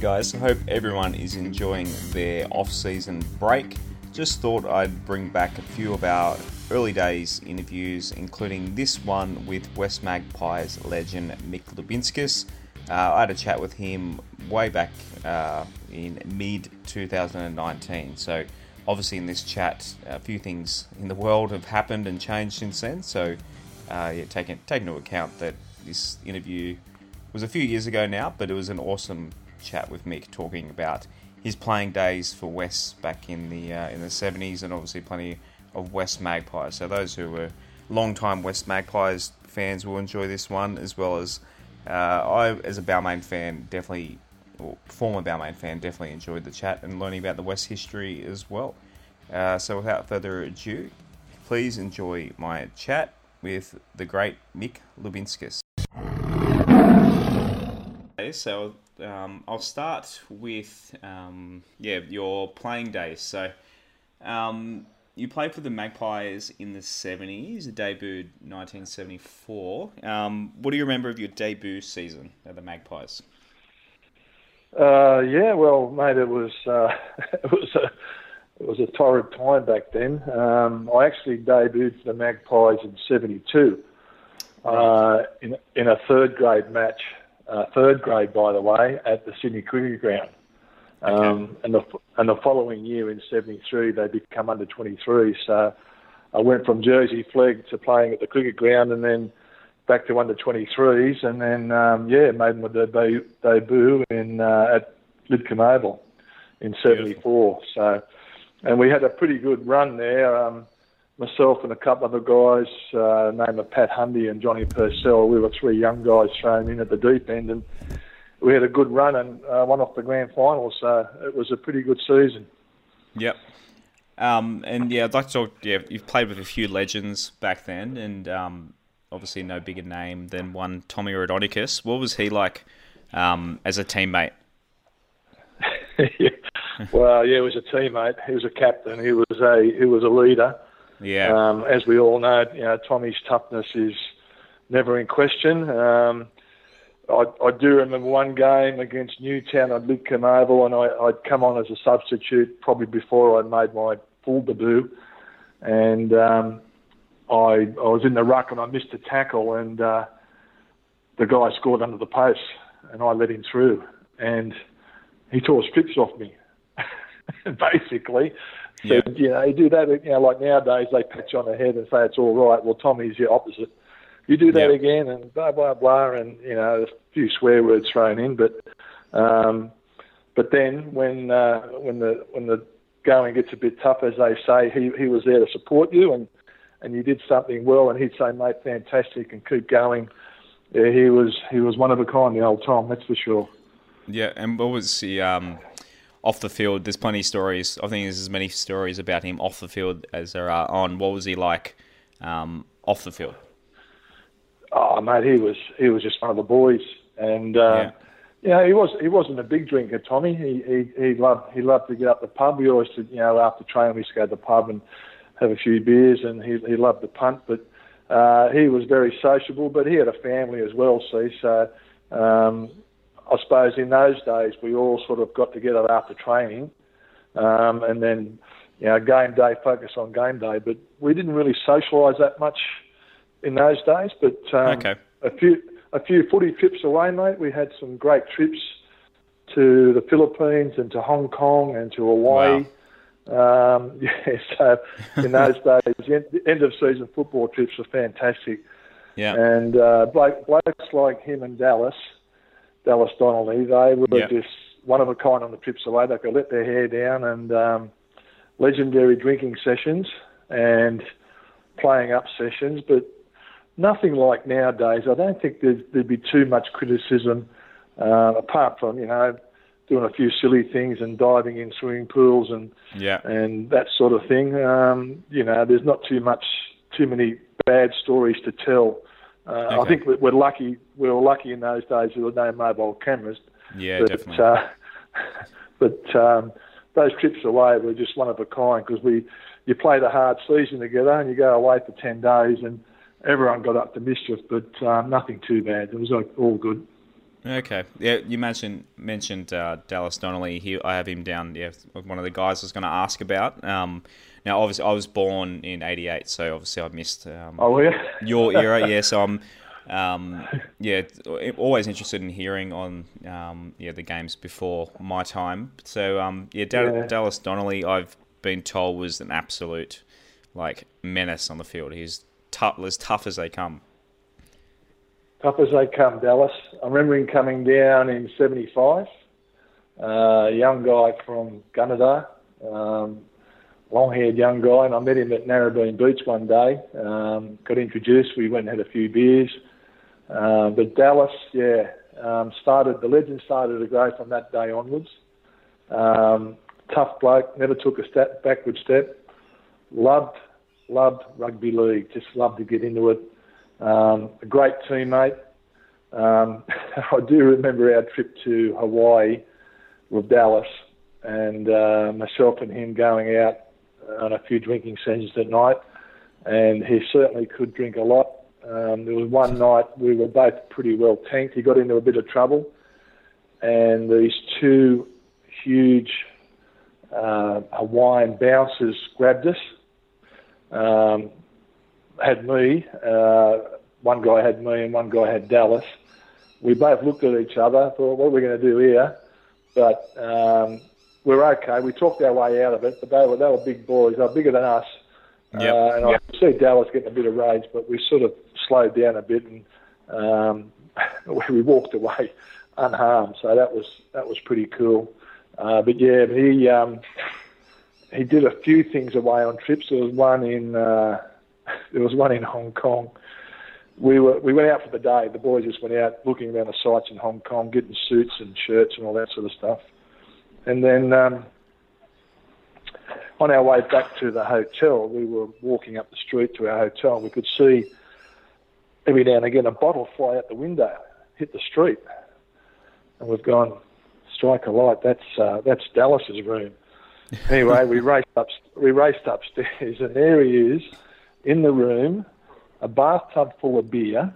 Guys, I hope everyone is enjoying their off season break. Just thought I'd bring back a few of our early days interviews, including this one with West Magpies legend Mick Liubinskas. Uh, I had a chat with him way back uh, in mid 2019. So, obviously, in this chat, a few things in the world have happened and changed since then. So, uh, yeah, take, take into account that this interview was a few years ago now, but it was an awesome chat with Mick talking about his playing days for West back in the uh, in the 70s and obviously plenty of West Magpies. So those who were long-time West Magpies fans will enjoy this one as well as uh, I, as a Balmain fan, definitely, or former Balmain fan, definitely enjoyed the chat and learning about the West history as well. Uh, so without further ado, please enjoy my chat with the great Mick Liubinskas. Okay, so um, I'll start with um, yeah your playing days. So um, you played for the Magpies in the seventies, debuted nineteen seventy four. Um, what do you remember of your debut season at the Magpies? Uh, yeah, well, mate, it was uh, it was a it was a torrid time back then. Um, I actually debuted for the Magpies in '72 uh, in in a third grade match uh, third grade, by the way, at the Sydney Cricket Ground. Um, okay. and the and the following year in '73 they become under 23. So I went from Jersey Flegg to playing at the cricket ground, and then back to under 23s, and then um, yeah, made my debut, debut in uh, at Lidcombe Oval in '74. So, and we had a pretty good run there. Um, myself and a couple of other guys, uh, named of Pat Hundy and Johnny Purcell, we were three young guys thrown in at the deep end, and we had a good run and uh, won off the grand final. So it was a pretty good season. Yep. Um, and yeah, I'd like to talk. Yeah, you've played with a few legends back then, and um, obviously no bigger name than one Tommy Raudonikis. What was he like um, as a teammate? yeah. Well, yeah, he was a teammate. He was a captain. He was a he was a leader. Yeah. Um, as we all know, you know, Tommy's toughness is never in question. Um, I, I, do remember one game against Newtown at Lidcombe Oval, and I, would come on as a substitute probably before I'd made my full debut. And um, I, I was in the ruck and I missed a tackle, and uh, the guy scored under the post, and I let him through. And he tore strips off me, basically. So, yeah. you know, you do that, you know, like nowadays they pat you on the head and say it's all right. Well, Tommy's your opposite. You do that yeah. again and blah, blah, blah, and, you know, a few swear words thrown in. But, um, but then when, uh, when the, when the going gets a bit tough, as they say, he, he was there to support you and, and you did something well and he'd say, mate, fantastic and keep going. Yeah, he was, he was one of a kind, the old Tom, that's for sure. Yeah. And what was he, um, off the field. There's plenty of stories. I think there's as many stories about him off the field as there are on. What was he like um, off the field? Oh, mate, he was he was just one of the boys, and uh, yeah. you know he was he wasn't a big drinker, Tommy. He he he loved he loved to get up the pub. We always did, you know after training we used to go to the pub and have a few beers, and he he loved the punt, but. Uh, he was very sociable, but he had a family as well. See, so um, I suppose in those days we all sort of got together after training, um, and then you know game day focus on game day. But we didn't really socialise that much in those days. But um, okay. a few a few footy trips away, mate. We had some great trips to the Philippines and to Hong Kong and to Hawaii. Wow. Um, yeah, so in those days, the end of season football trips were fantastic. Yeah. And uh, blokes like him and Dallas Dallas Donnelly, they were yep. just one of a kind on the trips away. They could let their hair down and um, legendary drinking sessions and playing up sessions, but nothing like nowadays. I don't think there'd, there'd be too much criticism uh, apart from, you know, doing a few silly things and diving in swimming pools and yeah. and that sort of thing. Um, you know, there's not too much, too many bad stories to tell okay. I think we're lucky. We were lucky in those days. There were no mobile cameras. Yeah, but, definitely. Uh, but um, those trips away were just one of a kind because we, you played a hard season together and you go away for ten days and everyone got up to mischief, but um, nothing too bad. It was all good. Okay. Yeah, you mentioned mentioned uh, Dallas Donnelly. He, I have him down. Yeah, one of the guys I was going to ask about. Um, now, obviously, I was born in '88, so obviously I missed. Um, oh yeah. your era, yeah. So I'm, um, yeah, always interested in hearing on, um, yeah, the games before my time. So, um, yeah, yeah, Dallas Donnelly, I've been told was an absolute, like, menace on the field. He's tough, as tough as they come. Tough as they come, Dallas. I remember him coming down in '75. Uh, a young guy from Gunnedah, um, long-haired young guy, and I met him at Narrabeen Beach one day. Um, got introduced. We went and had a few beers. Uh, but Dallas, yeah, um, started. The legend started to grow from that day onwards. Um, tough bloke, never took a step backward step. Loved, loved rugby league. Just loved to get into it. Um, a great teammate. Um, I do remember our trip to Hawaii with Dallas, and uh, myself and him going out on a few drinking sessions at night. And he certainly could drink a lot. Um, there was one night we were both pretty well tanked. He got into a bit of trouble, and these two huge uh, Hawaiian bouncers grabbed us. Um, had me. Uh, one guy had me, and one guy had Dallas. We both looked at each other, thought, "What are we going to do here?" But um, we're okay. We talked our way out of it, but they were they were big boys. They were bigger than us. Yep. Uh, and yep. I see Dallas getting a bit of rage, but we sort of slowed down a bit, and um, we walked away unharmed. So that was that was pretty cool. Uh, but yeah, he um, he did a few things away on trips. There was one in uh, there was one in Hong Kong. We were we went out for the day. The boys just went out looking around the sites in Hong Kong, getting suits and shirts and all that sort of stuff. And then um, on our way back to the hotel, we were walking up the street to our hotel. And we could see every now and again a bottle fly out the window, hit the street, and we've gone strike a light. That's uh, that's Dallas's room. anyway, we raced up. We raced upstairs, and there he is in the room, a bathtub full of beer,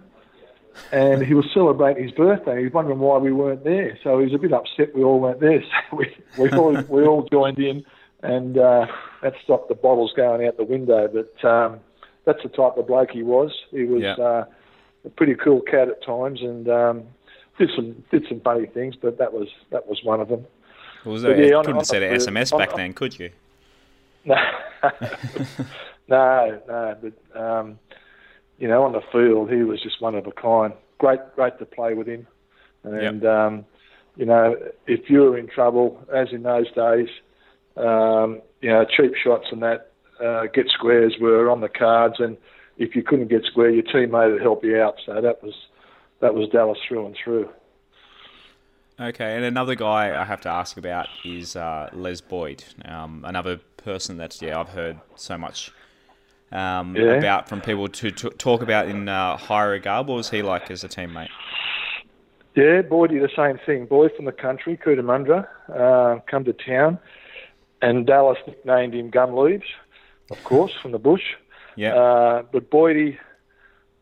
and he was celebrating his birthday. He was wondering why we weren't there, so he was a bit upset we all weren't there. So we we all we all joined in, and uh, that stopped the bottles going out the window. But um, that's the type of bloke he was. He was yeah. uh, a pretty cool cat at times, and um, did some did some funny things. But that was that was one of them. Well, was there, yeah, couldn't send an SMS back on, then, could you? No, no, no. But um, you know, on the field, he was just one of a kind. Great, great to play with him. And yep. um, you know, if you were in trouble, as in those days, um, you know, cheap shots and that uh, get squares were on the cards, and if you couldn't get square, your teammate would help you out. So that was that was Dallas through and through. Okay, and another guy I have to ask about is uh, Les Boyd, um, another person that yeah I've heard so much um, yeah. about from people to, to talk about in uh, high regard. What was he like as a teammate? Yeah, Boydie, the same thing. Boy from the country, Cootamundra, uh, come to town, and Dallas nicknamed him Gum Leaves, of course, from the bush. Yeah. Uh, but Boydie,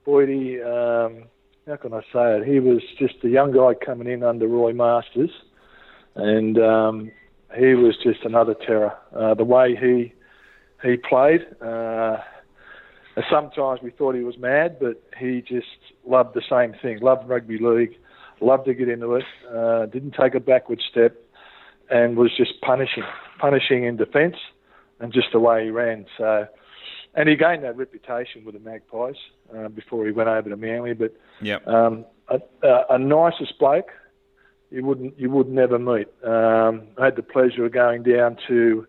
Boydie, um, how can I say it? He was just a young guy coming in under Roy Masters, and um, he was just another terror. Uh, the way he he played, uh, sometimes we thought he was mad, but he just loved the same thing. Loved rugby league, loved to get into it. Uh, didn't take a backward step, and was just punishing, punishing in defence, and just the way he ran. So, and he gained that reputation with the Magpies uh, before he went over to Manly. But yep. um, a, a, a nicest bloke you wouldn't you would never meet. Um, I had the pleasure of going down to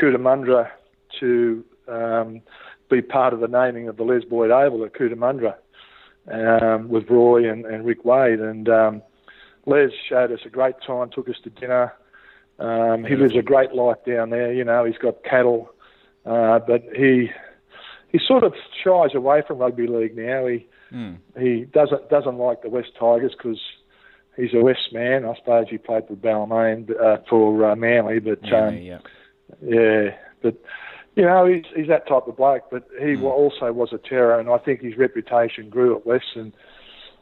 Cootamundra to um, be part of the naming of the Les Boyd Oval at Cootamundra um, with Roy and, and Rick Wade. And um, Les showed us a great time, took us to dinner. Um, he lives a great life down there. You know, he's got cattle, uh, but he he sort of shies away from rugby league now. He mm. he doesn't doesn't like the West Tigers because he's a West man. I suppose he played for Balmain uh, for uh, Manly, but yeah, um, yeah, yeah, but you know, he's, he's that type of bloke, but he mm. also was a terror, and I think his reputation grew at West. And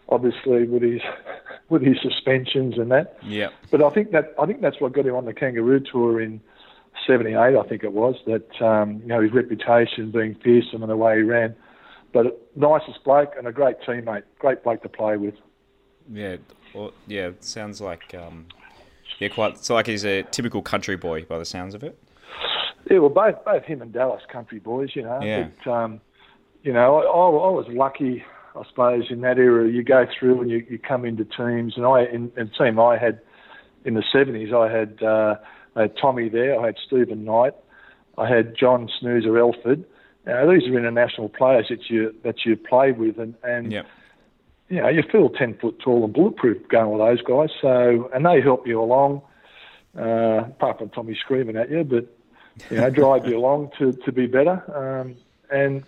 obviously with his with his suspensions and that. Yeah. But I think that I think that's what got him on the Kangaroo Tour in '78. I think it was that um, you know his reputation being fearsome and the way he ran. But nicest bloke and a great teammate, great bloke to play with. Yeah, well, yeah. Sounds like um, yeah, quite. So like he's a typical country boy by the sounds of it. Yeah, well, both both him and Dallas country boys, you know. Yeah. But, um, you know, I, I was lucky, I suppose, in that era. You go through and you, you come into teams, and I in, in team I had in the seventies, I had uh, I had Tommy there, I had Stephen Knight, I had John Snoozer Elford. Now, these are international players that you that you play with, and and Yep. you know you feel ten foot tall and bulletproof going with those guys. So and they help you along. Uh, apart from Tommy screaming at you, but you know, drive you along to, to be better. Um, and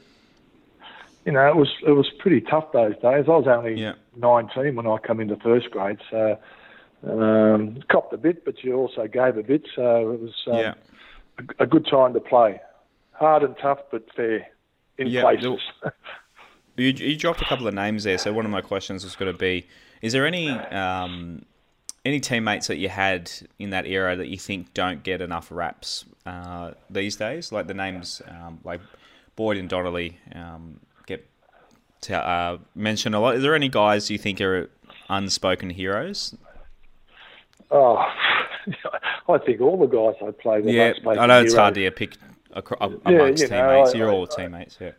you know, it was it was pretty tough those days. I was only Yeah. 19 when I come into first grade, so um, copped a bit, but you also gave a bit. So it was um, Yeah. a, a good time to play. Hard and tough, but fair in Yeah, places. You, you dropped a couple of names there, so one of my questions was going to be: Is there any um, any teammates that you had in that era that you think don't get enough raps uh, these days? Like the names um, like Boyd and Donnelly um, get to, uh, mentioned a lot. Is there any guys you think are unspoken heroes? oh, I think all the guys I played with. Yeah, I know it's heroes. hard to pick amongst Yeah, you know, teammates. I- You're I- all teammates, yeah.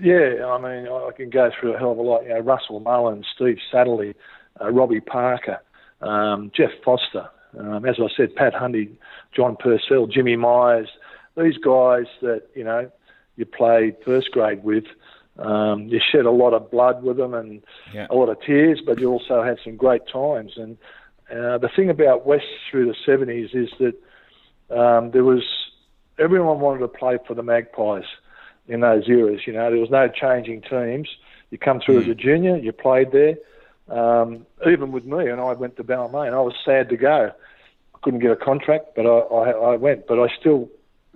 Yeah, I mean, I I can go through a hell of a lot. You know, Russell Mullen, Steve Satterley, uh, Robbie Parker, um, Jeff Foster, um, as I said, Pat Hundy, John Purcell, Jimmy Myers. These guys that you know you played first grade with. Um, you shed a lot of blood with them and Yeah. a lot of tears, but you also had some great times. And uh, the thing about West through the 70s is that um, there was everyone wanted to play for the Magpies in those eras. You know, there was no changing teams. You come through as a junior, you played there. Um, even with me, and I went to Balmain. I was sad to go. I couldn't get a contract, but I, I, I went. But I still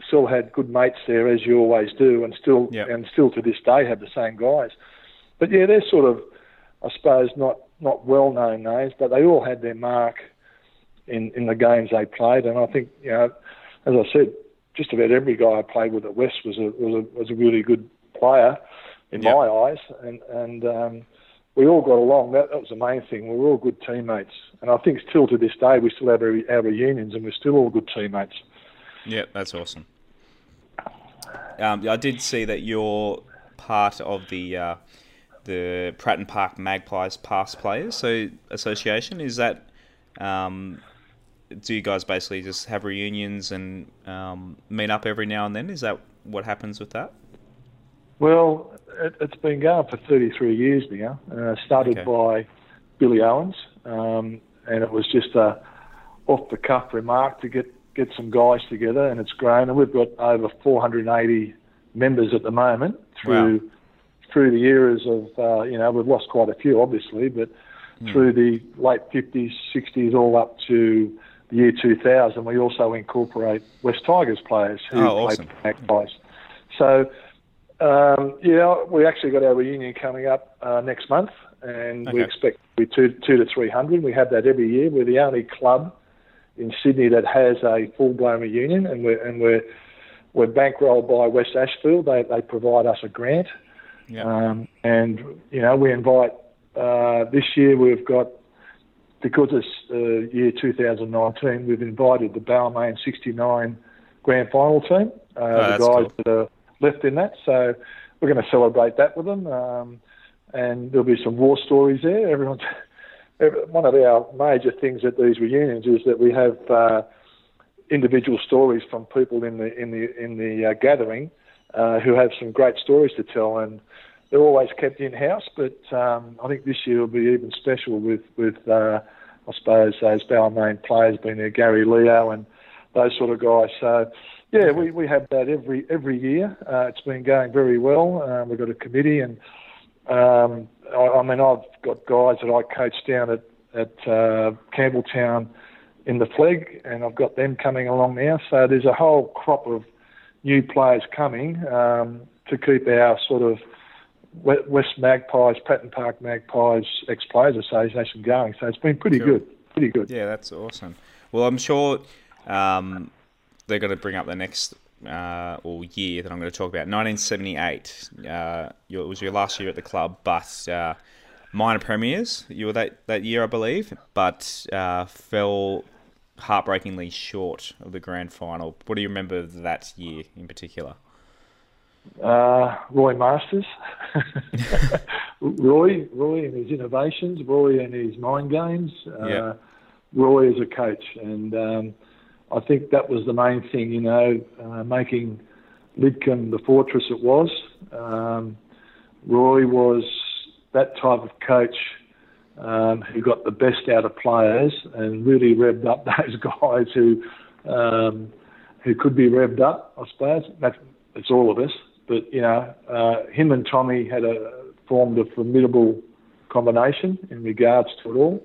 still had good mates there, as you always do, and still Yep. and still to this day have the same guys. But yeah, they're sort of, I suppose, not not well known names, but they all had their mark in in the games they played. And I think you know, as I said, just about every guy I played with at West was a was a, was a really good player in Yep. my eyes, and and um, we all got along. That, that was the main thing. We were all good teammates, and I think still to this day we still have our, our reunions, and we're still all good teammates. Yeah, that's awesome. Um, I did see that you're part of the uh, the Pratten Park Magpies past players so association. Is that um, do you guys basically just have reunions and um, meet up every now and then? Is that what happens with that? Well, it, it's been going for 33 years now. Uh, started Okay. by Billy Owens, um, and it was just a off the cuff remark to get get some guys together, and it's grown, and we've got over 480 members at the moment through through the eras of uh, you know we've lost quite a few obviously, but through the late 50s, 60s, all up to the year 2000, we also incorporate West Tigers players who Oh, play awesome. for Magpies. So um, yeah, we actually got our reunion coming up uh, next month, and we expect to be two, two to three hundred. We have that every year. We're the only club in Sydney that has a full blown reunion, and we're and we're we're bankrolled by West Ashfield. They they provide us a grant, Yeah. um, and you know we invite. Uh, this year we've got because it's uh, year 2019, we've invited the Balmain 69 grand final team, uh, the Oh, that's guys cool. that are left in that. So we're going to celebrate that with them, um, and there'll be some war stories there. Everyone, every, one of our major things at these reunions is that we have uh, individual stories from people in the in the in the uh, gathering uh, who have some great stories to tell, and they're always kept in house. But um, I think this year will be even special with with uh, I suppose those Balmain players being there, Gary Leo and those sort of guys. So yeah, we, we have that every every year. Uh, it's been going very well. Um, we've got a committee, and um, I, I mean I've got guys that I coach down at at uh, Campbelltown in the flag, and I've got them coming along now. So there's a whole crop of new players coming um, to keep our sort of West Magpies, Pratten Park Magpies ex Players Association going. So it's been pretty cool. good. Pretty good. Yeah, that's awesome. Well, I'm sure um, they're going to bring up the next uh, or year that I'm going to talk about. 1978. Uh, it was your last year at the club, but uh, minor premiers. You were that, that year, I believe, but uh, fell heartbreakingly short of the grand final. What do you remember of that year in particular? Uh, Roy Masters, Roy, Roy and his innovations, Roy and his mind games, uh, Roy as a coach, and um, I think that was the main thing, you know, uh, making Lidcombe the fortress it was. Um, Roy was that type of coach um, who got the best out of players and really revved up those guys who um, who could be revved up. I suppose that's it's all of us. But you know, uh, him and Tommy had a formed a formidable combination in regards to it all.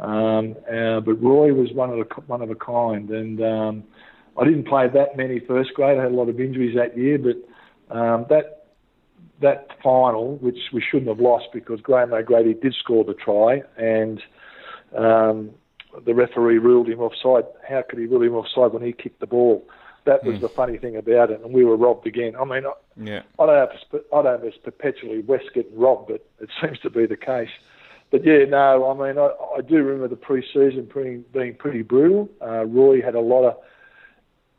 Um, uh, but Roy was one of the one of a kind, and um, I didn't play that many first grade. I had a lot of injuries that year, but um, that that final, which we shouldn't have lost because Graham O'Grady did score the try, and um, the referee ruled him offside. How could he rule him offside when he kicked the ball? That was mm. the funny thing about it, and we were robbed again. I mean, yeah. I don't know if I don't know if it's perpetually West getting robbed, but it seems to be the case. But yeah, no, I mean, I, I do remember the pre-season being, being pretty brutal. Uh, Roy had a lot of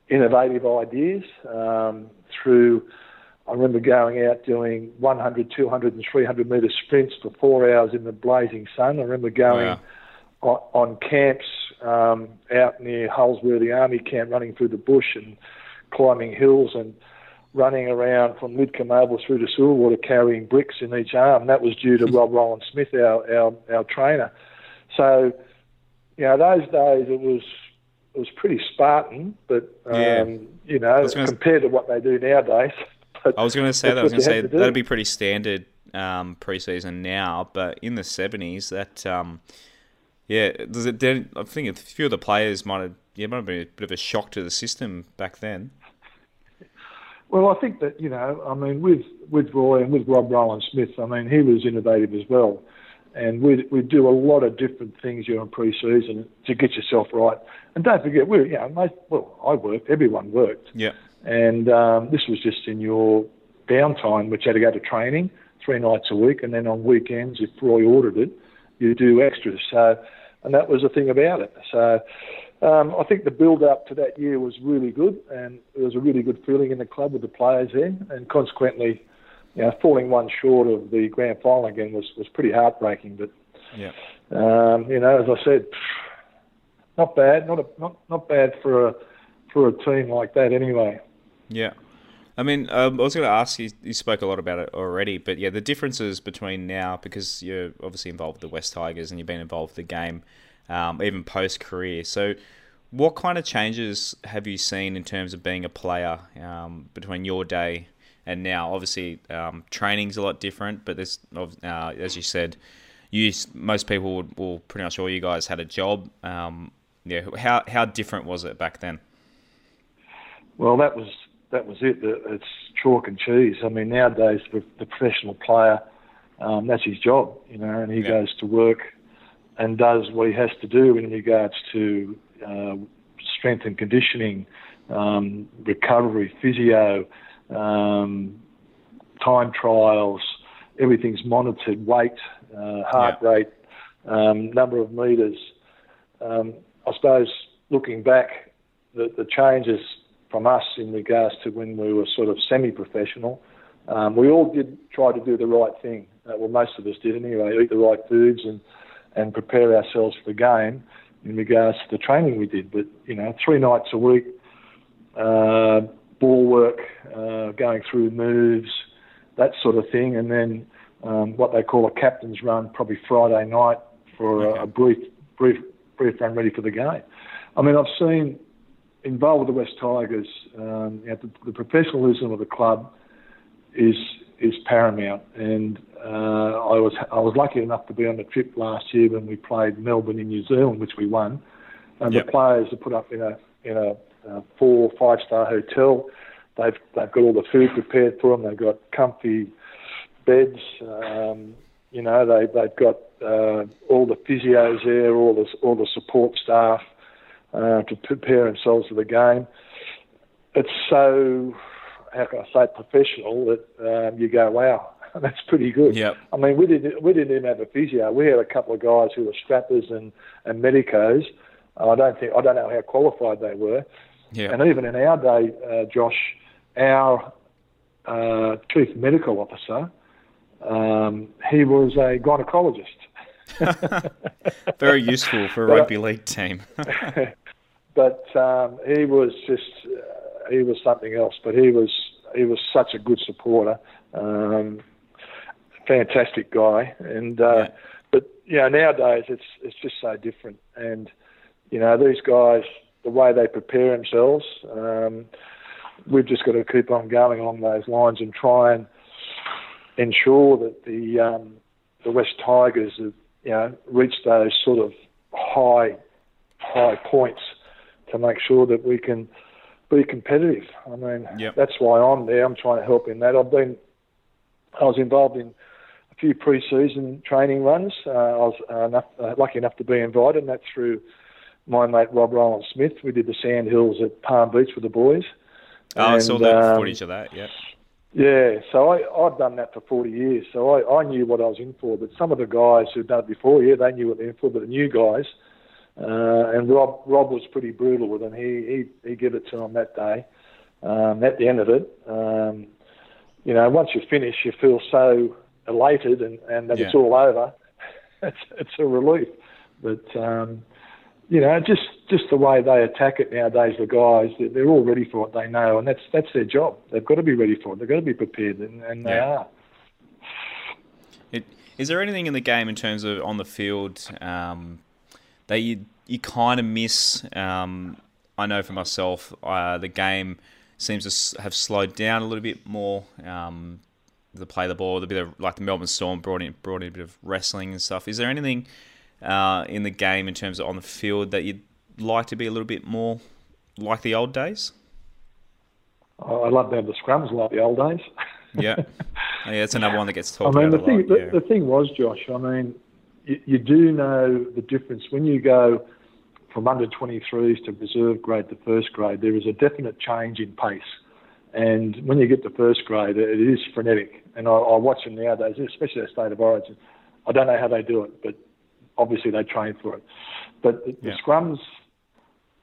innovative ideas um, through I remember going out doing 100, 200, and 300 metre sprints for four hours in the blazing sun. I remember going wow. on, on, camps um, out near Holsworthy Army Camp, running through the bush and climbing hills and running around from Lidcombe Oval through to Silverwater carrying bricks in each arm. That was due to Rob Roland Smith, our, our, our trainer. So, you know, those days it was it was pretty Spartan, but um, yeah. you know, compared to what they do nowadays. But I was going to say that. I was going to say that'd be pretty standard um, preseason now, but in the seventies, that um, yeah, does it? Then I think a few of the players might have yeah might have been a bit of a shock to the system back then. Well, I think that you know, I mean, with with Roy and with Rob Roland Smith, I mean, he was innovative as well, and we we do a lot of different things during pre-season to get yourself right. And don't forget, we you know, most, well, I worked, everyone worked. Yeah. And um, this was just in your downtime, which had to go to training three nights a week, and then on weekends, if Roy ordered it, you do extras. So, and that was the thing about it. So, um, I think the build up to that year was really good, and there was a really good feeling in the club with the players there, and consequently, you know, falling one short of the grand final again was was pretty heartbreaking. But yeah, um, you know, as I said, not bad, not a, not not bad for a for a team like that anyway. Yeah. I mean, um, I was going to ask you. You spoke a lot about it already, but yeah, the differences between now because you're obviously involved with the West Tigers and you've been involved with the game, um, even post career. So, what kind of changes have you seen in terms of being a player um, between your day and now? Obviously, um, training's a lot different, but there's, uh, as you said, you most people would, will pretty much all you guys had a job. Um, yeah, how how different was it back then? Well, that was that was it. It's chalk and cheese. I mean, nowadays the, the professional player, um, that's his job, you know, and he yeah. goes to work and does what he has to do in regards to uh, strength and conditioning, um, recovery, physio, um, time trials. Everything's monitored. Weight, uh, heart yeah. rate, um, number of meters. Um, I suppose looking back, the, the changes from us in regards to when we were sort of semi-professional. Um, we all did try to do the right thing. Uh, well, most of us did anyway. Eat the right foods and and prepare ourselves for the game in regards to the training we did. But you know, three nights a week, uh, ball work, uh, going through moves, that sort of thing, and then um, what they call a captain's run, probably Friday night for okay. a, a brief brief brief run ready for the game. I mean, I've seen involved with the West Tigers, um, you know, the, the, professionalism of the club is is paramount. And uh, I was I was lucky enough to be on the trip last year when we played Melbourne in New Zealand, which we won. And yep. the players are put up in a in a, a four five star hotel. They've they've got all the food prepared for them. They've got comfy beds. Um, you know, they they've got uh, all the physios there, all the all the support staff uh, to prepare themselves for the game. It's so how can I say professional that um, you go, wow, that's pretty good. Yep. I mean, we didn't we didn't even have a physio. We had a couple of guys who were strappers and and medicos. I don't think I don't know how qualified they were. Yeah. And even in our day, uh, Josh, our uh, chief medical officer, um, he was a gynecologist. Very useful for a rugby league team. but um, he was just he was something else. But he was he was such a good supporter, um, fantastic guy, and uh, Yeah. but you know nowadays it's it's just so different, and you know these guys the way they prepare themselves. Um, we've just got to keep on going along those lines and try and ensure that the um, the West Tigers have you know reached those sort of high high points to make sure that we can be competitive. I mean, Yep. that's why I'm there. I'm trying to help in that. I've been I was involved in a few pre-season training runs. Uh, I was uh, enough, uh, lucky enough to be invited, and that's through my mate Rob Roland Smith. We did the Sand Hills at Palm Beach with the boys. Oh, I saw that um, footage of that. Yeah. Yeah, so I, I've done that for 40 years, so I, I knew what I was in for. But some of the guys who'd done it before, yeah, they knew what they were in for. But the new guys, uh, and Rob Rob was pretty brutal with him. He he, he gave it to him that day. Um, at the end of it, um, you know, once you finish, you feel so elated and, and that it's all over. it's it's a relief. But um, you know, just just the way they attack it nowadays, the guys, they're, they're all ready for it. They know, and that's that's their job. They've got to be ready for it. They've got to be prepared, and, and they are. It, is there anything in the game in terms of on the field um, that you you kind of miss? Um, I know for myself, uh, the game seems to have slowed down a little bit more. Um, the play the ball, the bit of like the Melbourne Storm brought in brought in a bit of wrestling and stuff. Is there anything uh, in the game in terms of on the field that you'd like to be a little bit more like the old days? I I love to have the scrums like the old days. Yeah, Oh, yeah, that's another one that gets I talked mean, the thing lot. the, yeah. the thing was, Josh. I mean, you, you do know the difference when you go from under 23s to reserve grade to first grade. There is a definite change in pace, and when you get to first grade, it is frenetic. And I, I watch them nowadays, especially at State of Origin. I don't know how they do it, but obviously they train for it. But the, Yeah. the scrums,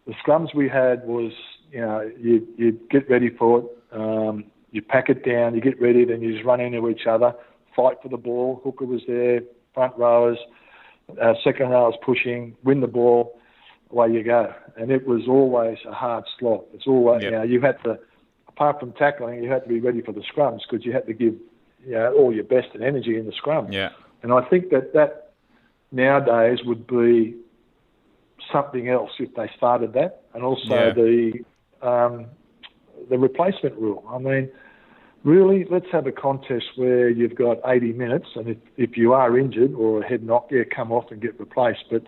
the scrums we had was, you know, you you get ready for it. Um, you pack it down, you get ready, then you just run into each other, fight for the ball. Hooker was there, front rowers, uh, second rowers pushing, win the ball, away you go. And it was always a hard slog. It's always, Yep. you know, you had to, apart from tackling, you had to be ready for the scrums because you had to give, you know, all your best and energy in the scrum. yeah, And I think that that nowadays would be something else if they started that, and also Yeah. the um, the replacement rule. I mean, really, let's have a contest where you've got 80 minutes, and if, if you are injured or a head knock, yeah, come off and get replaced. But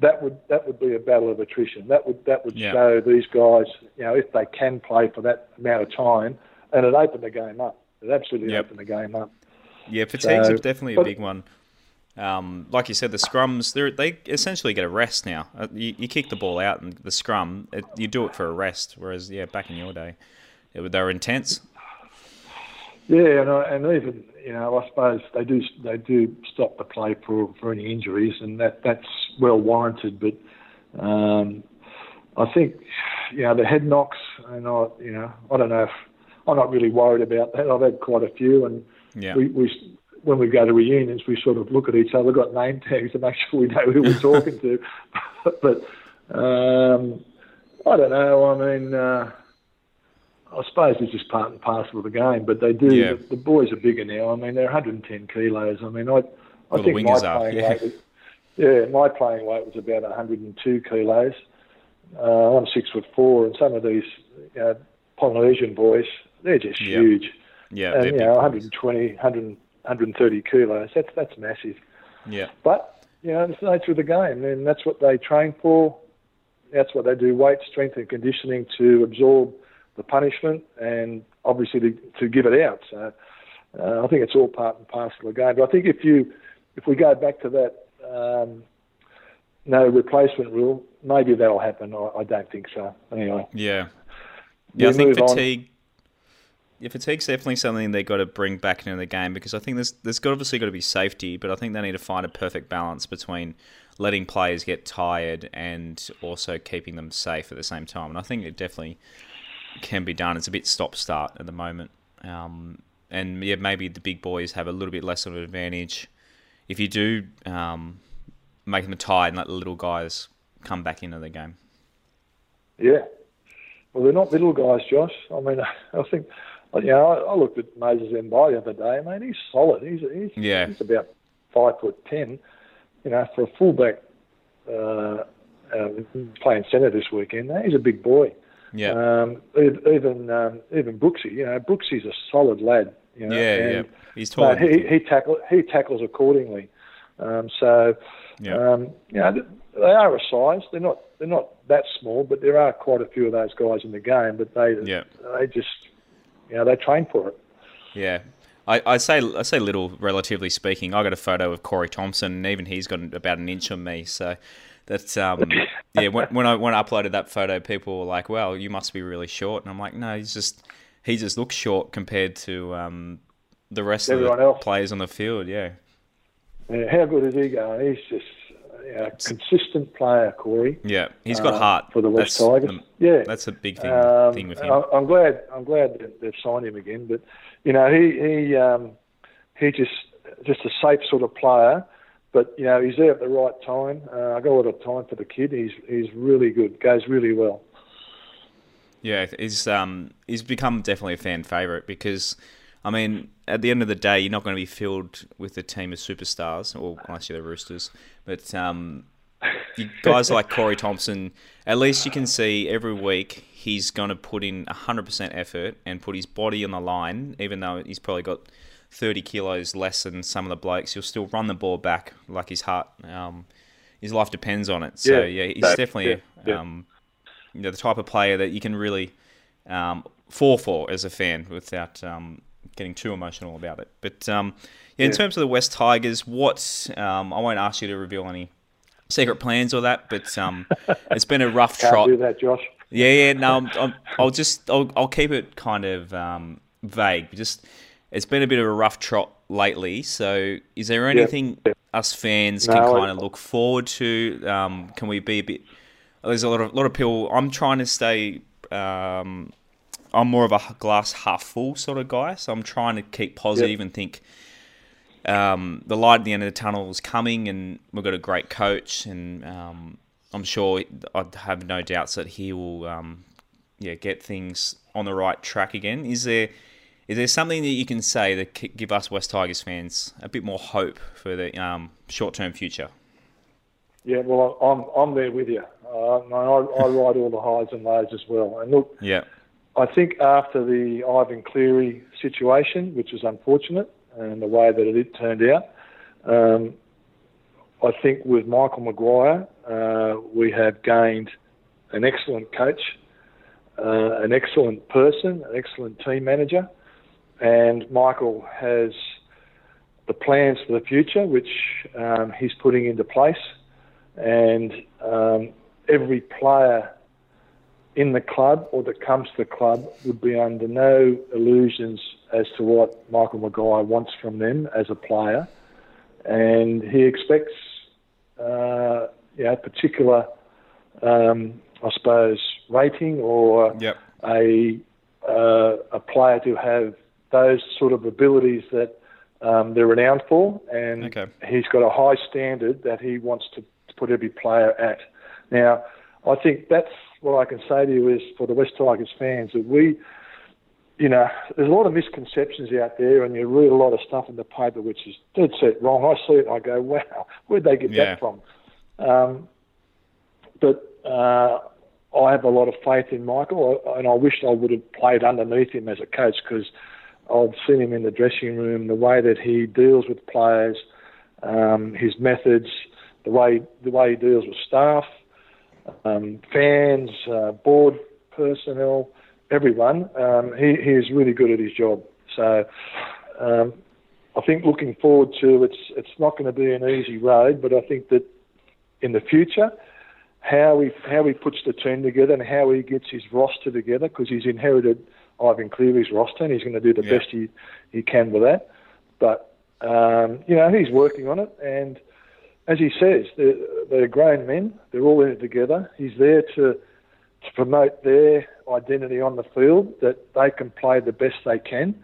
that would that would be a battle of attrition. That would that would Yeah. show these guys, you know, if they can play for that amount of time, and it opened the game up. It absolutely Yep. opened the game up. Yeah, fatigue's So- definitely a big one. Um, like you said, the scrums they they essentially get a rest now. Uh, you, you kick the ball out and the scrum, it, you do it for a rest. Whereas yeah, back in your day, it, they were intense. Yeah, and, I- and even you know, I suppose they do they do stop the play for, for any injuries, and that that's well warranted. But um, I think you know the head knocks, and I you know I don't know if I'm not really worried about that. I've had quite a few, and Yeah, we, we when we go to reunions, we sort of look at each other, got name tags to make sure we know who we're talking to. but um, I don't know. I mean, uh, I suppose it's just part and parcel of the game. But they do. Yeah. The, the boys are bigger now. I mean, they're 110 kilos. I mean, I, I Well, the think my wingers are, playing yeah. weight. Was, yeah, my playing weight was about 102 kilos. Uh, I'm six foot four, and some of these you know, Polynesian boys, they're just Yeah. huge yeah, and you know, 120, 100, 130 kilos. That's that's massive. Yeah, But you know, it's the nature of the game, and that's what they train for. That's what they do: weight, strength, and conditioning to absorb the punishment, and obviously to, to give it out. So uh, I think it's all part and parcel of the game. But I think if you if we go back to that um, no replacement rule, maybe that'll happen. I, I don't think so. Anyway. Yeah. Yeah, I think fatigue. On. Yeah, fatigue's definitely something they've got to bring back into the game because I think there's there's obviously got to be safety, but I think they need to find a perfect balance between letting players get tired and also keeping them safe at the same time. And I think it definitely can be done. It's a bit stop start at the moment. Um, and yeah, maybe the big boys have a little bit less of an advantage if you do um, make them a tie and let the little guys come back into the game. Yeah. Well, they're not little guys, Josh. I mean, I think, you know, I, looked at Moses Mbye the other day. I mean, he's solid. He's, he's, yeah. he's about five foot ten. You know, for a fullback uh, uh, playing centre this weekend, he's a big boy. Yeah. Um, even um, even Brooksy, you know, Brooksy's a solid lad. You know, yeah, yeah. He's tall. He he, tackle, he tackles accordingly. Um, so, yeah. um, you know, they are a size. They're not they're not that small, but there are quite a few of those guys in the game. But they yeah. they just you know they train for it. Yeah. I, I say I say little, relatively speaking. I got a photo of Corey Thompson, and even he's got about an inch on me. So that's um, yeah. When, when I when I uploaded that photo, people were like, "Well, you must be really short," and I'm like, "No, he's just he just looks short compared to um, the rest Everyone of the else. players on the field." Yeah. yeah. How good is he going? He's just a consistent player, Corey. Yeah, he's got uh, heart for the West that's Tigers. The, yeah, that's a big thing, um, thing with him. I'm glad. I'm glad that they've signed him again. But you know, he he um, he just just a safe sort of player but you know, he's there at the right time. Uh, I got a lot of time for the kid. He's he's really good. Goes really well. Yeah, he's um he's become definitely a fan favourite because, I mean, at the end of the day, you're not going to be filled with a team of superstars, or unless you're the Roosters. But um, guys like Corey Thompson, at least you can see every week he's going to put in 100% effort and put his body on the line, even though he's probably got 30 kilos less than some of the blokes, he'll still run the ball back like his heart. Um, his life depends on it. So yeah, yeah he's definitely yeah. Um, you know, the type of player that you can really um, fall for as a fan without um, getting too emotional about it. But um, yeah, in terms of the West Tigers, what um, I won't ask you to reveal any secret plans or that, but um, it's been a rough Can't trot. Do that, Josh. Yeah, yeah. No, i will just I'll, I'll keep it kind of um, vague. Just it's been a bit of a rough trot lately. So, is there anything yeah. us fans no, can kind of look forward to? Um, can we be a bit? There's a lot of lot of people. I'm trying to stay. Um, I'm more of a glass half full sort of guy, so I'm trying to keep positive and think um, the light at the end of the tunnel is coming, and we've got a great coach, and um, I'm sure I have no doubts that he will, um, yeah, get things on the right track again. Is there is there something that you can say that give us West Tigers fans a bit more hope for the um, short-term future? Yeah, well, I'm I'm there with you. Uh, I, I ride all the highs and lows as well. And look, yeah, I think after the Ivan Cleary situation, which was unfortunate, and the way that it turned out, um, I think with Michael Maguire, uh, we have gained an excellent coach, uh, an excellent person, an excellent team manager and Michael has the plans for the future, which um, he's putting into place, and um, every player in the club or that comes to the club would be under no illusions as to what Michael Maguire wants from them as a player, and he expects, uh, you know, particular, um, I suppose, rating or yep. a uh, a player to have those sort of abilities that um, they're renowned for, and okay. he's got a high standard that he wants to, to put every player at. Now, I think that's what I can say to you is for the West Tigers fans that we, you know, there's a lot of misconceptions out there, and you read a lot of stuff in the paper which is dead set wrong. I see it, and I go, wow, where'd they get yeah. that from? Um, but uh, I have a lot of faith in Michael, and I wish I would have played underneath him as a coach because I've seen him in the dressing room, the way that he deals with players, um, his methods, the way the way he deals with staff, um, fans, uh, board personnel, everyone. Um, he, he is really good at his job. So um, I think looking forward to it's it's not going to be an easy road, but I think that in the future, how he how he puts the team together and how he gets his roster together because he's inherited Ivan Cleary's roster and he's going to do the Yeah. best he, he can with that. But um, you know he's working on it, and as he says, they're, they're grown men. They're all in it together. He's there to to promote their identity on the field that they can play the best they can,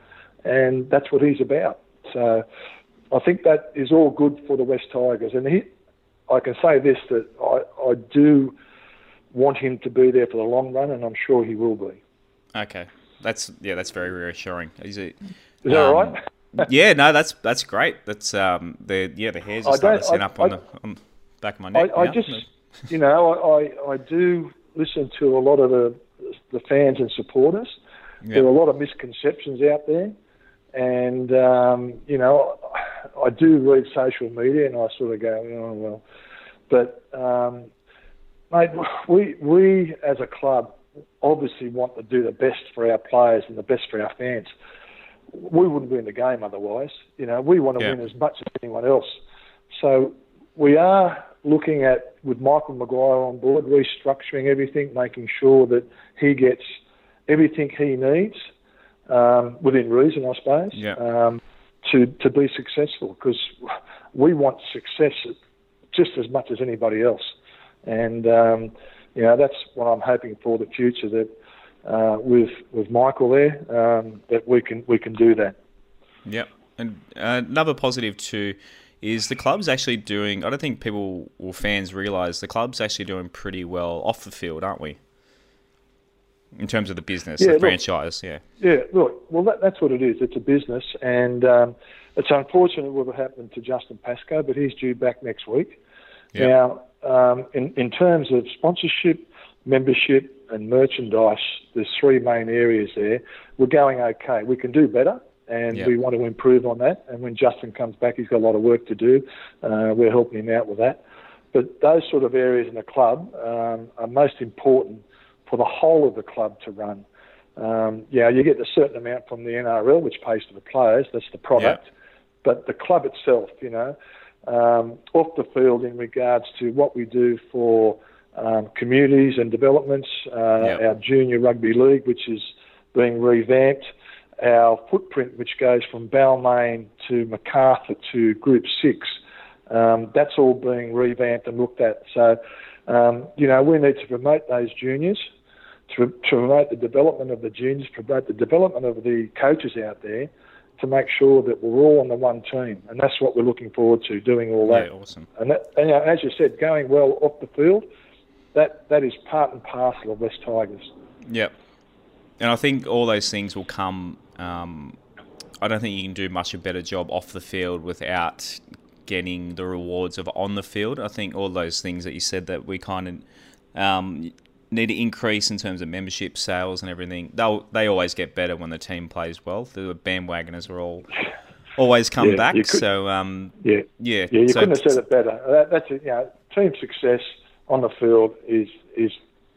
and that's what he's about. So I think that is all good for the West Tigers, and he, I can say this that I, I do want him to be there for the long run, and I'm sure he will be. Okay, that's yeah, that's very reassuring. Is it? Is that Um, right? yeah, no, that's that's great. That's um, the yeah, the hairs are starting to stand up on I- the on the back of my neck. I now. just, you know, I, I, I do listen to a lot of the the fans and supporters. Yeah. There are a lot of misconceptions out there, and um, you know, I do read social media, and I sort of go, oh well. But um, mate, we we as a club obviously want to do the best for our players and the best for our fans. We wouldn't win the game otherwise. You know, we want to Yeah. win as much as anyone else. So we are looking at with Michael Maguire on board, restructuring everything, making sure that he gets everything he needs um, within reason, I suppose, Yeah. um, to to be successful. Because we want success just as much as anybody else, and um, you know that's what I'm hoping for the future. That uh, with with Michael there, um, that we can we can do that. Yep. And uh, another positive too is the club's actually doing. I don't think people or fans realise the club's actually doing pretty well off the field, aren't we? In terms of the business, Yeah, the look- franchise, yeah, Yeah, look, well, that, that's what it is. It's a business, and um, it's unfortunate what happened to Justin Pascoe, but he's due back next week. Yeah. Now, um, in, in terms of sponsorship, membership, and merchandise, there's three main areas there. We're going okay. We can do better, and Yeah. we want to improve on that. And when Justin comes back, he's got a lot of work to do. Uh, we're helping him out with that. But those sort of areas in the club um, are most important for the whole of the club to run. Um, yeah, you get a certain amount from the NRL, which pays to the players. That's the product. But the club itself, you know, um, off the field in regards to what we do for um, communities and developments, uh, Yeah. our junior rugby league, which is being revamped, our footprint, which goes from Balmain to Macarthur to Group Six. Um, that's all being revamped and looked at. So, um, you know, we need to promote those juniors, to, to promote the development of the juniors, promote the development of the coaches out there, to make sure that we're all on the one team, and that's what we're looking forward to doing all yeah, that. awesome. And, that, and you know, as you said, going well off the field, that that is part and parcel of West Tigers. Yep. And I think all those things will come. Um, I don't think you can do much a better job off the field without getting the rewards of on the field. I think all those things that you said that we kind of um, need to increase in terms of membership sales and everything. They they always get better when the team plays well. The bandwagoners are all always come Yeah, back. could- so um, Yeah, yeah, yeah, you so couldn't have said it better. That, that's it. You know, team success on the field is is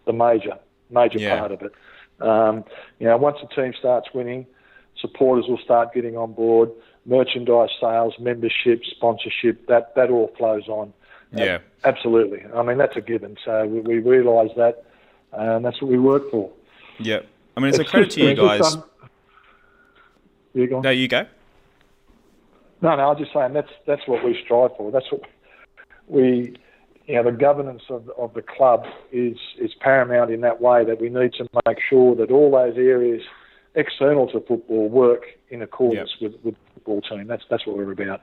the major major Yeah. part of it. Um, you know, once the team starts winning, supporters will start getting on board. Merchandise sales, membership, sponsorship, that that all flows on. Yeah. absolutely. I mean, that's a given. So we, we realise that, and that's what we work for. Yep. I mean, it's, a credit just- to you guys. um, you go on. no, you go. No, no, I'm just saying that's that's what we strive for. That's what we, you know, the governance of of the club is is paramount in that way that we need to make sure that all those areas external to football work in accordance with with the football team. That's that's what we're about.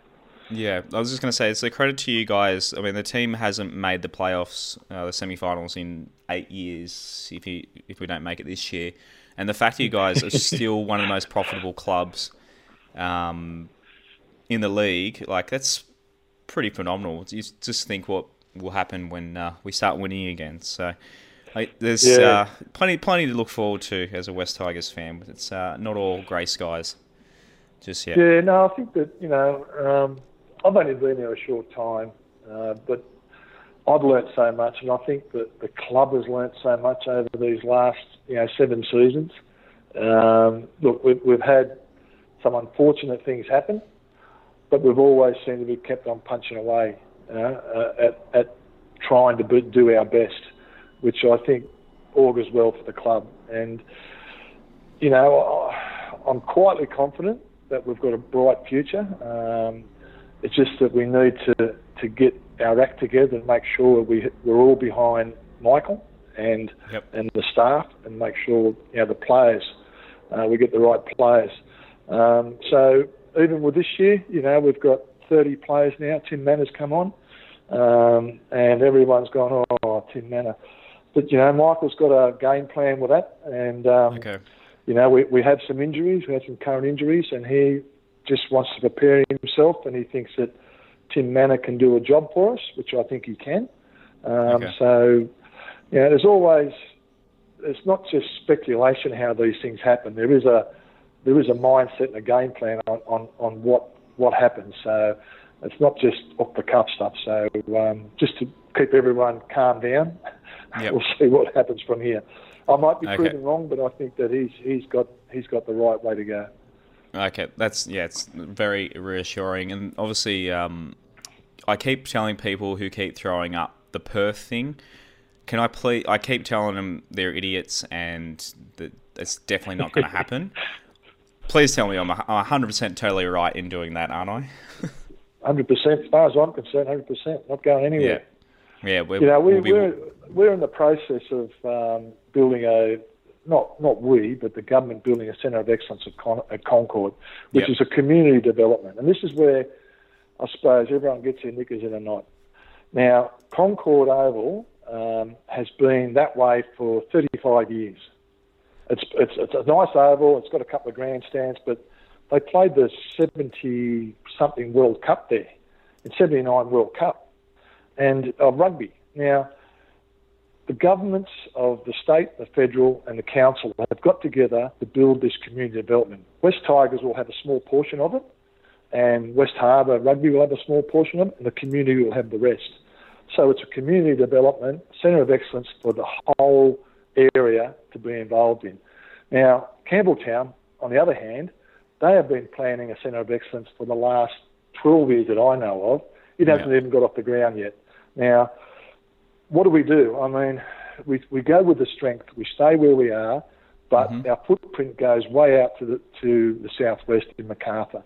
Yeah, I was just going to say it's a credit to you guys. I mean, the team hasn't made the playoffs, uh, the semi-finals in eight years. If you if we don't make it this year, and the fact that you guys are still one of the most profitable clubs um, in the league, like that's pretty phenomenal. You just think what will happen when uh, we start winning again. So. Like, there's Yeah. uh, plenty, plenty to look forward to as a West Tigers fan. But it's uh, not all grey skies just yet. Yeah, no, I think that you know, um, I've only been there a short time, uh, but I've learnt so much, and I think that the club has learnt so much over these last you know seven seasons. Um, look, we've, we've had some unfortunate things happen, but we've always seemed to be kept on punching away uh, uh, at, at trying to do our best, which I think augurs well for the club. And, you know, I'm quietly confident that we've got a bright future. Um, it's just that we need to, to get our act together and make sure we, we're all behind Michael and yep. and the staff and make sure you know the players uh, we get the right players. Um, so even with this year, you know we've got 30 players now. Tim Mannah's come on, um, and everyone's gone oh Tim Mannah, but you know Michael's got a game plan with that, and um, okay. you know we we had some injuries, we had some current injuries, and he just wants to prepare himself, and he thinks that Tim Mannah can do a job for us, which I think he can. Um, okay. So you know, there's always it's not just speculation how these things happen. There is a there is a mindset and a game plan on, on, on what what happens. So it's not just off the cuff stuff. So um, just to keep everyone calm down, yep. we'll see what happens from here. I might be okay. proven wrong, but I think that he's he's got he's got the right way to go. Okay, that's yeah, it's very reassuring, and obviously, um, I keep telling people who keep throwing up the Perth thing can I please? I keep telling them they're idiots and that it's definitely not going to happen. please tell me I'm 100% totally right in doing that, aren't I? 100%, as far as I'm concerned, 100%, not going anywhere. Yeah, yeah we're, you know, we, we'll be... we're, we're in the process of um, building a, not not we, but the government building a centre of excellence at, Con- at Concord, which yep. is a community development. And this is where I suppose everyone gets their knickers in a knot. Now, Concord Oval um, has been that way for 35 years. It's, it's, it's a nice oval, it's got a couple of grandstands, but they played the 70 something World Cup there, in 79 World Cup, and of rugby. Now, the governments of the state, the federal, and the council have got together to build this community development. West Tigers will have a small portion of it, and West Harbour Rugby will have a small portion of it, and the community will have the rest. So it's a community development centre of excellence for the whole area to be involved in. Now, Campbelltown, on the other hand, they have been planning a centre of excellence for the last 12 years that I know of. It hasn't yeah. even got off the ground yet. Now, what do we do? I mean, we, we go with the strength. We stay where we are, but mm-hmm. our footprint goes way out to the, to the southwest in Macarthur.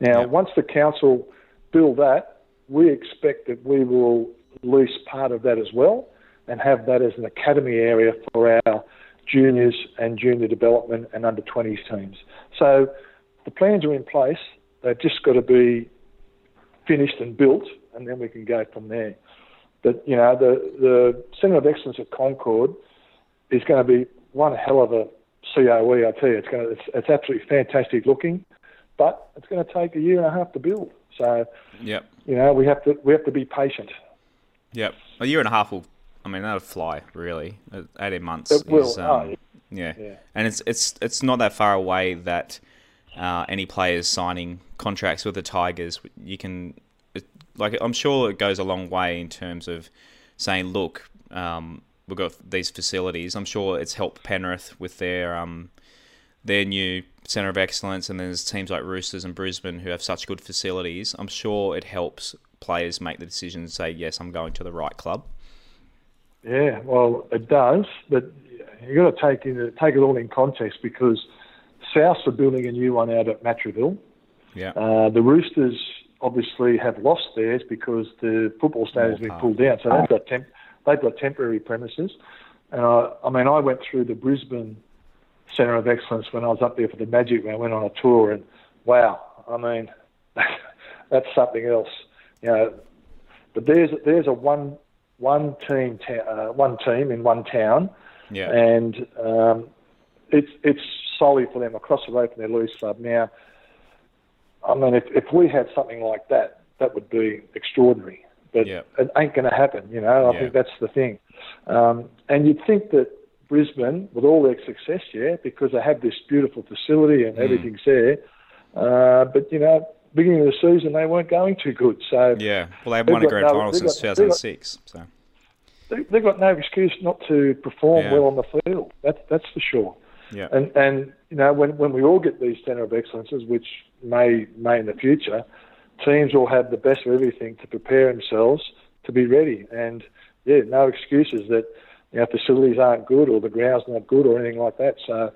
Now, yeah. once the council build that, we expect that we will lease part of that as well and have that as an academy area for our juniors and junior development and under 20s teams. So the plans are in place. They've just got to be finished and built, and then we can go from there. But you know, the the Centre of Excellence at Concord is going to be one hell of a COE. I tell you, it's going to it's, it's absolutely fantastic looking, but it's going to take a year and a half to build. So, yep. you know, we have to we have to be patient. Yep. A year and a half will. I mean, that'll fly. Really, eighteen months. It will. Is, um, oh, yeah. yeah. And it's it's it's not that far away that uh, any players signing contracts with the Tigers, you can like. I'm sure it goes a long way in terms of saying, look, um, we've got these facilities. I'm sure it's helped Penrith with their um, their new centre of excellence, and there's teams like Roosters and Brisbane who have such good facilities. I'm sure it helps players make the decision and say, yes, I'm going to the right club? Yeah, well, it does, but you've got to take, in, take it all in context because Souths are building a new one out at Matraville. Yeah. Uh, the Roosters obviously have lost theirs because the football stadium has been pulled down, so they've got temp- they've got temporary premises. And I, I mean, I went through the Brisbane Centre of Excellence when I was up there for the Magic when I went on a tour, and wow, I mean, that's something else. You know, but there's there's a one one team ta- uh, one team in one town, yeah. and um, it's it's solely for them across the road from their Leagues club. Now, I mean, if if we had something like that, that would be extraordinary. But yeah. it ain't going to happen, you know. I yeah. think that's the thing. Um, and you'd think that Brisbane, with all their success, yeah, because they have this beautiful facility and mm. everything's there. Uh, but you know, beginning of the season they weren't going too good. So yeah, well they haven't won a grand no, final since got, 2006. Got, so they, have got no excuse not to perform yeah. well on the field. That's that's for sure. Yeah. And and you know when when we all get these centre of excellences, which may may in the future, teams will have the best of everything to prepare themselves to be ready. And yeah, no excuses that you know facilities aren't good or the ground's not good or anything like that. So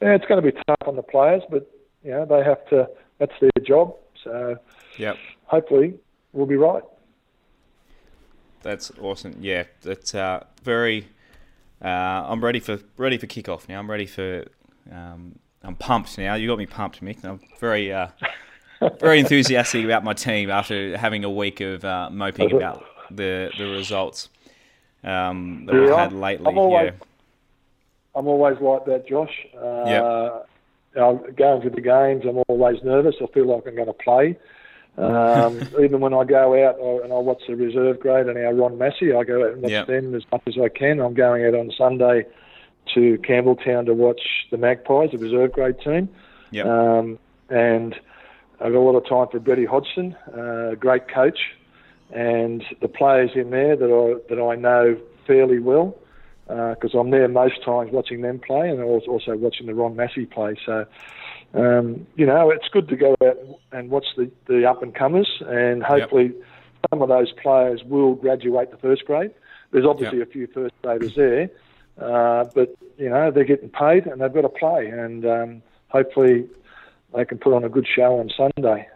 yeah, it's going to be tough on the players, but you know they have to. That's their job. So Yep. hopefully we'll be right. That's awesome. Yeah, that's uh, very. Uh, I'm ready for ready for kickoff now. I'm ready for. Um, I'm pumped now. You got me pumped, Mick. I'm very uh, very enthusiastic about my team after having a week of uh, moping about the the results um, that we've had lately. I'm always- yeah. I'm always like that, Josh. Uh, Yep. I'm going to the games. I'm always nervous. I feel like I'm going to play. Um, even when I go out and I watch the reserve grade and our Ron Massey, I go out and watch Yep. them as much as I can. I'm going out on Sunday to Campbelltown to watch the Magpies, the reserve grade team. Yep. Um, and I've got a lot of time for Brett Hodgson, uh, great coach, and the players in there that I that I know fairly well because I'm there most times watching them play, and I was also watching the Ron Massey play. So, um, you know, it's good to go out and watch the, the up and comers, and hopefully some of those players will graduate to first grade. There's obviously a few first graders there, uh, but you know they're getting paid and they've got to play, and um, hopefully they can put on a good show on Sunday.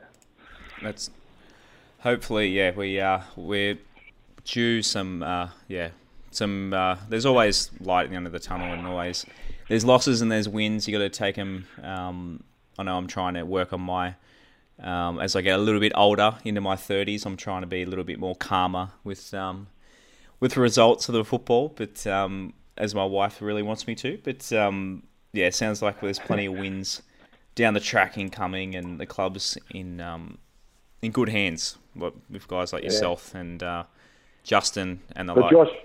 That's hopefully yeah we uh we're due some uh yeah some uh there's always light at the end of the tunnel and always there's losses and there's wins you got to take them um I know I'm trying to work on my um as I get a little bit older into my 30s I'm trying to be a little bit more calmer with um with the results of the football but um as my wife really wants me to but um yeah it sounds like there's plenty of wins down the track incoming and the clubs in um in good hands with guys like yourself and uh, Justin and the But like. Josh,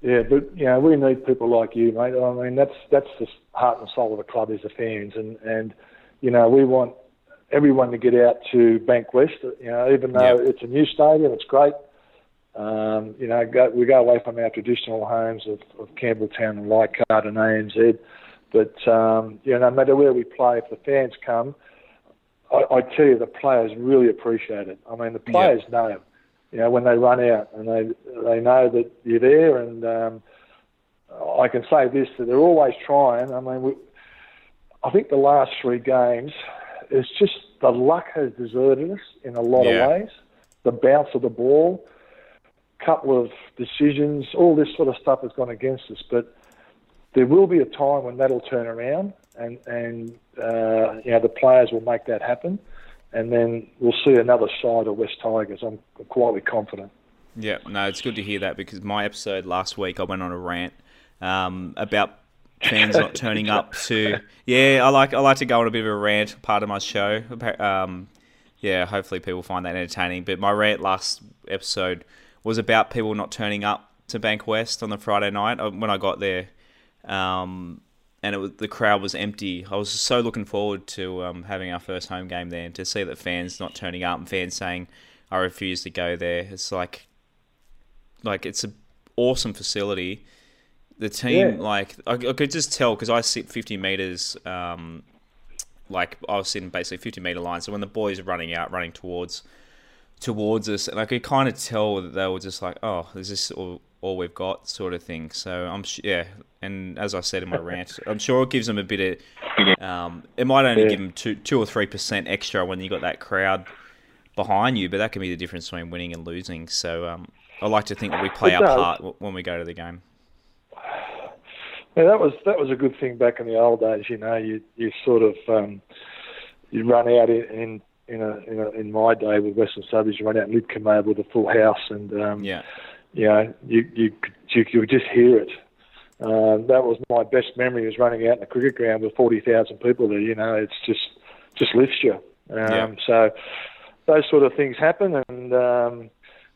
yeah, but you know we need people like you, mate. I mean that's that's the heart and soul of the club is the fans, and and you know we want everyone to get out to Bankwest. You know, even though Yep. it's a new stadium, it's great. Um, you know, go, we go away from our traditional homes of, of Campbelltown and Leichhardt and ANZ. But um, you know, no matter where we play, if the fans come, I, I tell you, the players really appreciate it. I mean, the players know, you know, when they run out and they they know that you're there. And um, I can say this: that they're always trying. I mean, we, I think the last three games, it's just the luck has deserted us in a lot Yeah. of ways. The bounce of the ball, couple of decisions, all this sort of stuff has gone against us. But there will be a time when that'll turn around, and and uh, you know the players will make that happen, and then we'll see another side of West Tigers. I'm quietly confident. Yeah, no, it's good to hear that because my episode last week I went on a rant um, about fans not turning up to. Yeah, I like I like to go on a bit of a rant, part of my show. Um, yeah, hopefully people find that entertaining. But my rant last episode was about people not turning up to Bankwest on the Friday night Uh, when I got there, um, and it was, the crowd was empty. I was so looking forward to um, having our first home game there and to see that fans not turning up and fans saying, "I refuse to go there." It's like like it's an awesome facility. The team, Yeah. like I, I could just tell because I sit fifty meters, um, like I was sitting basically fifty meter line. So when the boys are running out, running towards towards us, and I could kind of tell that they were just like, "Oh, is this all, all we've got?" sort of thing. So I'm sh- yeah, and as I said in my rant, I'm sure it gives them a bit of. Um, it might only Yeah. give them two two or three percent extra when you got that crowd behind you, but that can be the difference between winning and losing. So um, I like to think that we play It our does. part when we go to the game. Yeah, that was that was a good thing back in the old days. You know, you you sort of um, you run out in in in, a, in, a, in my day with Western Suburbs, you run out in Lidcombe with a full house, and um, Yeah, you know, you you could- you could just hear it. Uh, that was my best memory was running out in the cricket ground with forty thousand people there. You know, it's just just lifts you. Um, Yeah. So those sort of things happen, and um,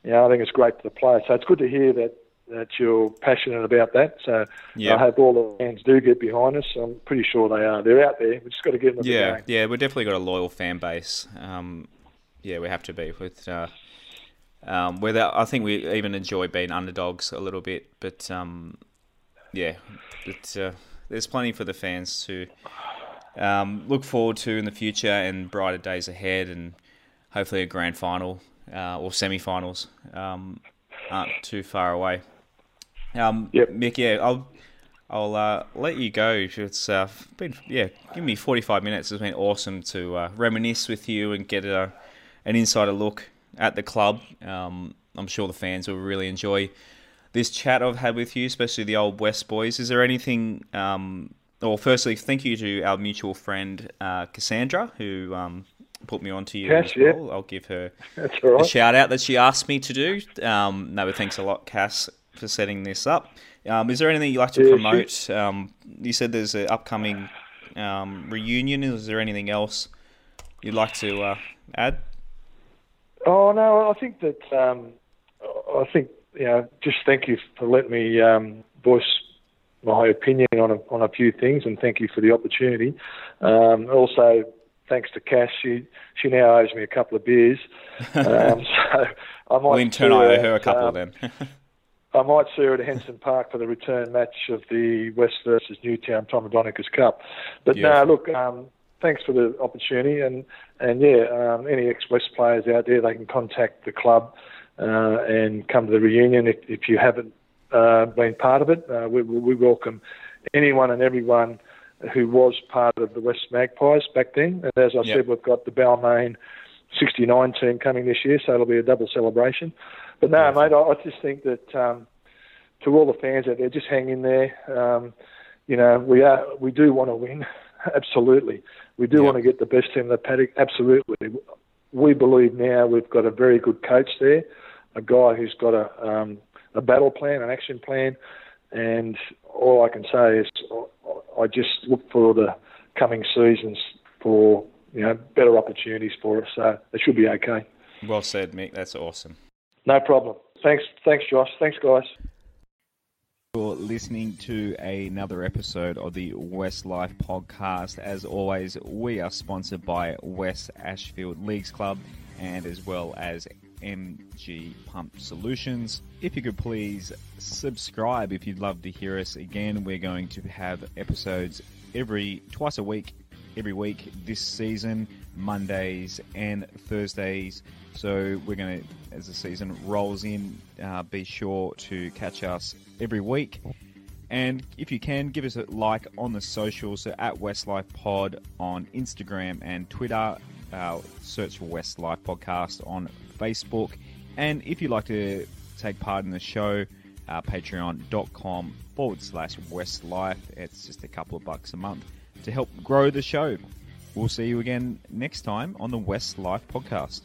you know, I think it's great for the players. So it's good to hear that that you're passionate about that. So Yeah. I hope all the fans do get behind us. I'm pretty sure they are. They're out there. We've just got to give them a yeah, game. yeah. We've definitely got a loyal fan base. Um, yeah, we have to be with. Uh, um, whether I think we even enjoy being underdogs a little bit, but um, yeah, but uh, there's plenty for the fans to um, look forward to in the future and brighter days ahead, and hopefully a grand final uh, or semi-finals um, aren't too far away. Um, yep. Mick, yeah, I'll I'll uh, let you go. It's uh, been yeah, give me 45 minutes. It's been awesome to uh, reminisce with you and get a, an insider look at the club. Um, I'm sure the fans will really enjoy this chat I've had with you, especially the old West boys. Is there anything? Um, well, firstly, thank you to our mutual friend uh, Cassandra, who um, put me on to you Cass, as well. Yeah. I'll give her right. a shout out that she asked me to do. Um, no, but thanks a lot, Cass, for setting this up. Um, is there anything you'd like to promote? Um, you said there's an upcoming um, reunion. Is there anything else you'd like to uh, add? Oh no, I think that um, I think you know. Just thank you for letting me um, voice my opinion on a, on a few things, and thank you for the opportunity. Um, also, thanks to Cass, she she now owes me a couple of beers. Um, so I might. Well, in turn, I owe her a couple um, then. I might see her at Henson Park for the return match of the West versus Newtown Tom Raudonikis Cup. But no, look, um, thanks for the opportunity, and and yeah, um, any ex-West players out there, they can contact the club uh, and come to the reunion if, if you haven't uh, been part of it. Uh, we, we welcome anyone and everyone who was part of the West Magpies back then. And as I yep. said, we've got the Balmain 69 team coming this year, so it'll be a double celebration. But no, yes. mate, I, I, just think that um, to all the fans out there, just hang in there. Um, you know, we are we do want to win, absolutely. We do yep. want to get the best team in the paddock, absolutely. We believe now we've got a very good coach there, a guy who's got a um, a battle plan, an action plan, and all I can say is I just look for the coming seasons for you know better opportunities for us. So it should be okay. Well said, Mick. That's awesome. No problem. Thanks, thanks, Josh. Thanks, guys. For listening to another episode of the West Life podcast. As always, we are sponsored by West Ashfield Leagues Club and as well as MG Pump Solutions. If you could please subscribe if you'd love to hear us again. We're going to have episodes every twice a week, every week this season, Mondays and Thursdays. So we're going to, as the season rolls in, uh, be sure to catch us every week. And if you can, give us a like on the socials, so at Westlife Pod on Instagram and Twitter. Uh, search for Westlife Podcast on Facebook. And if you'd like to take part in the show, uh, patreon.com forward slash Westlife. It's just a couple of bucks a month to help grow the show. We'll see you again next time on the West Life podcast.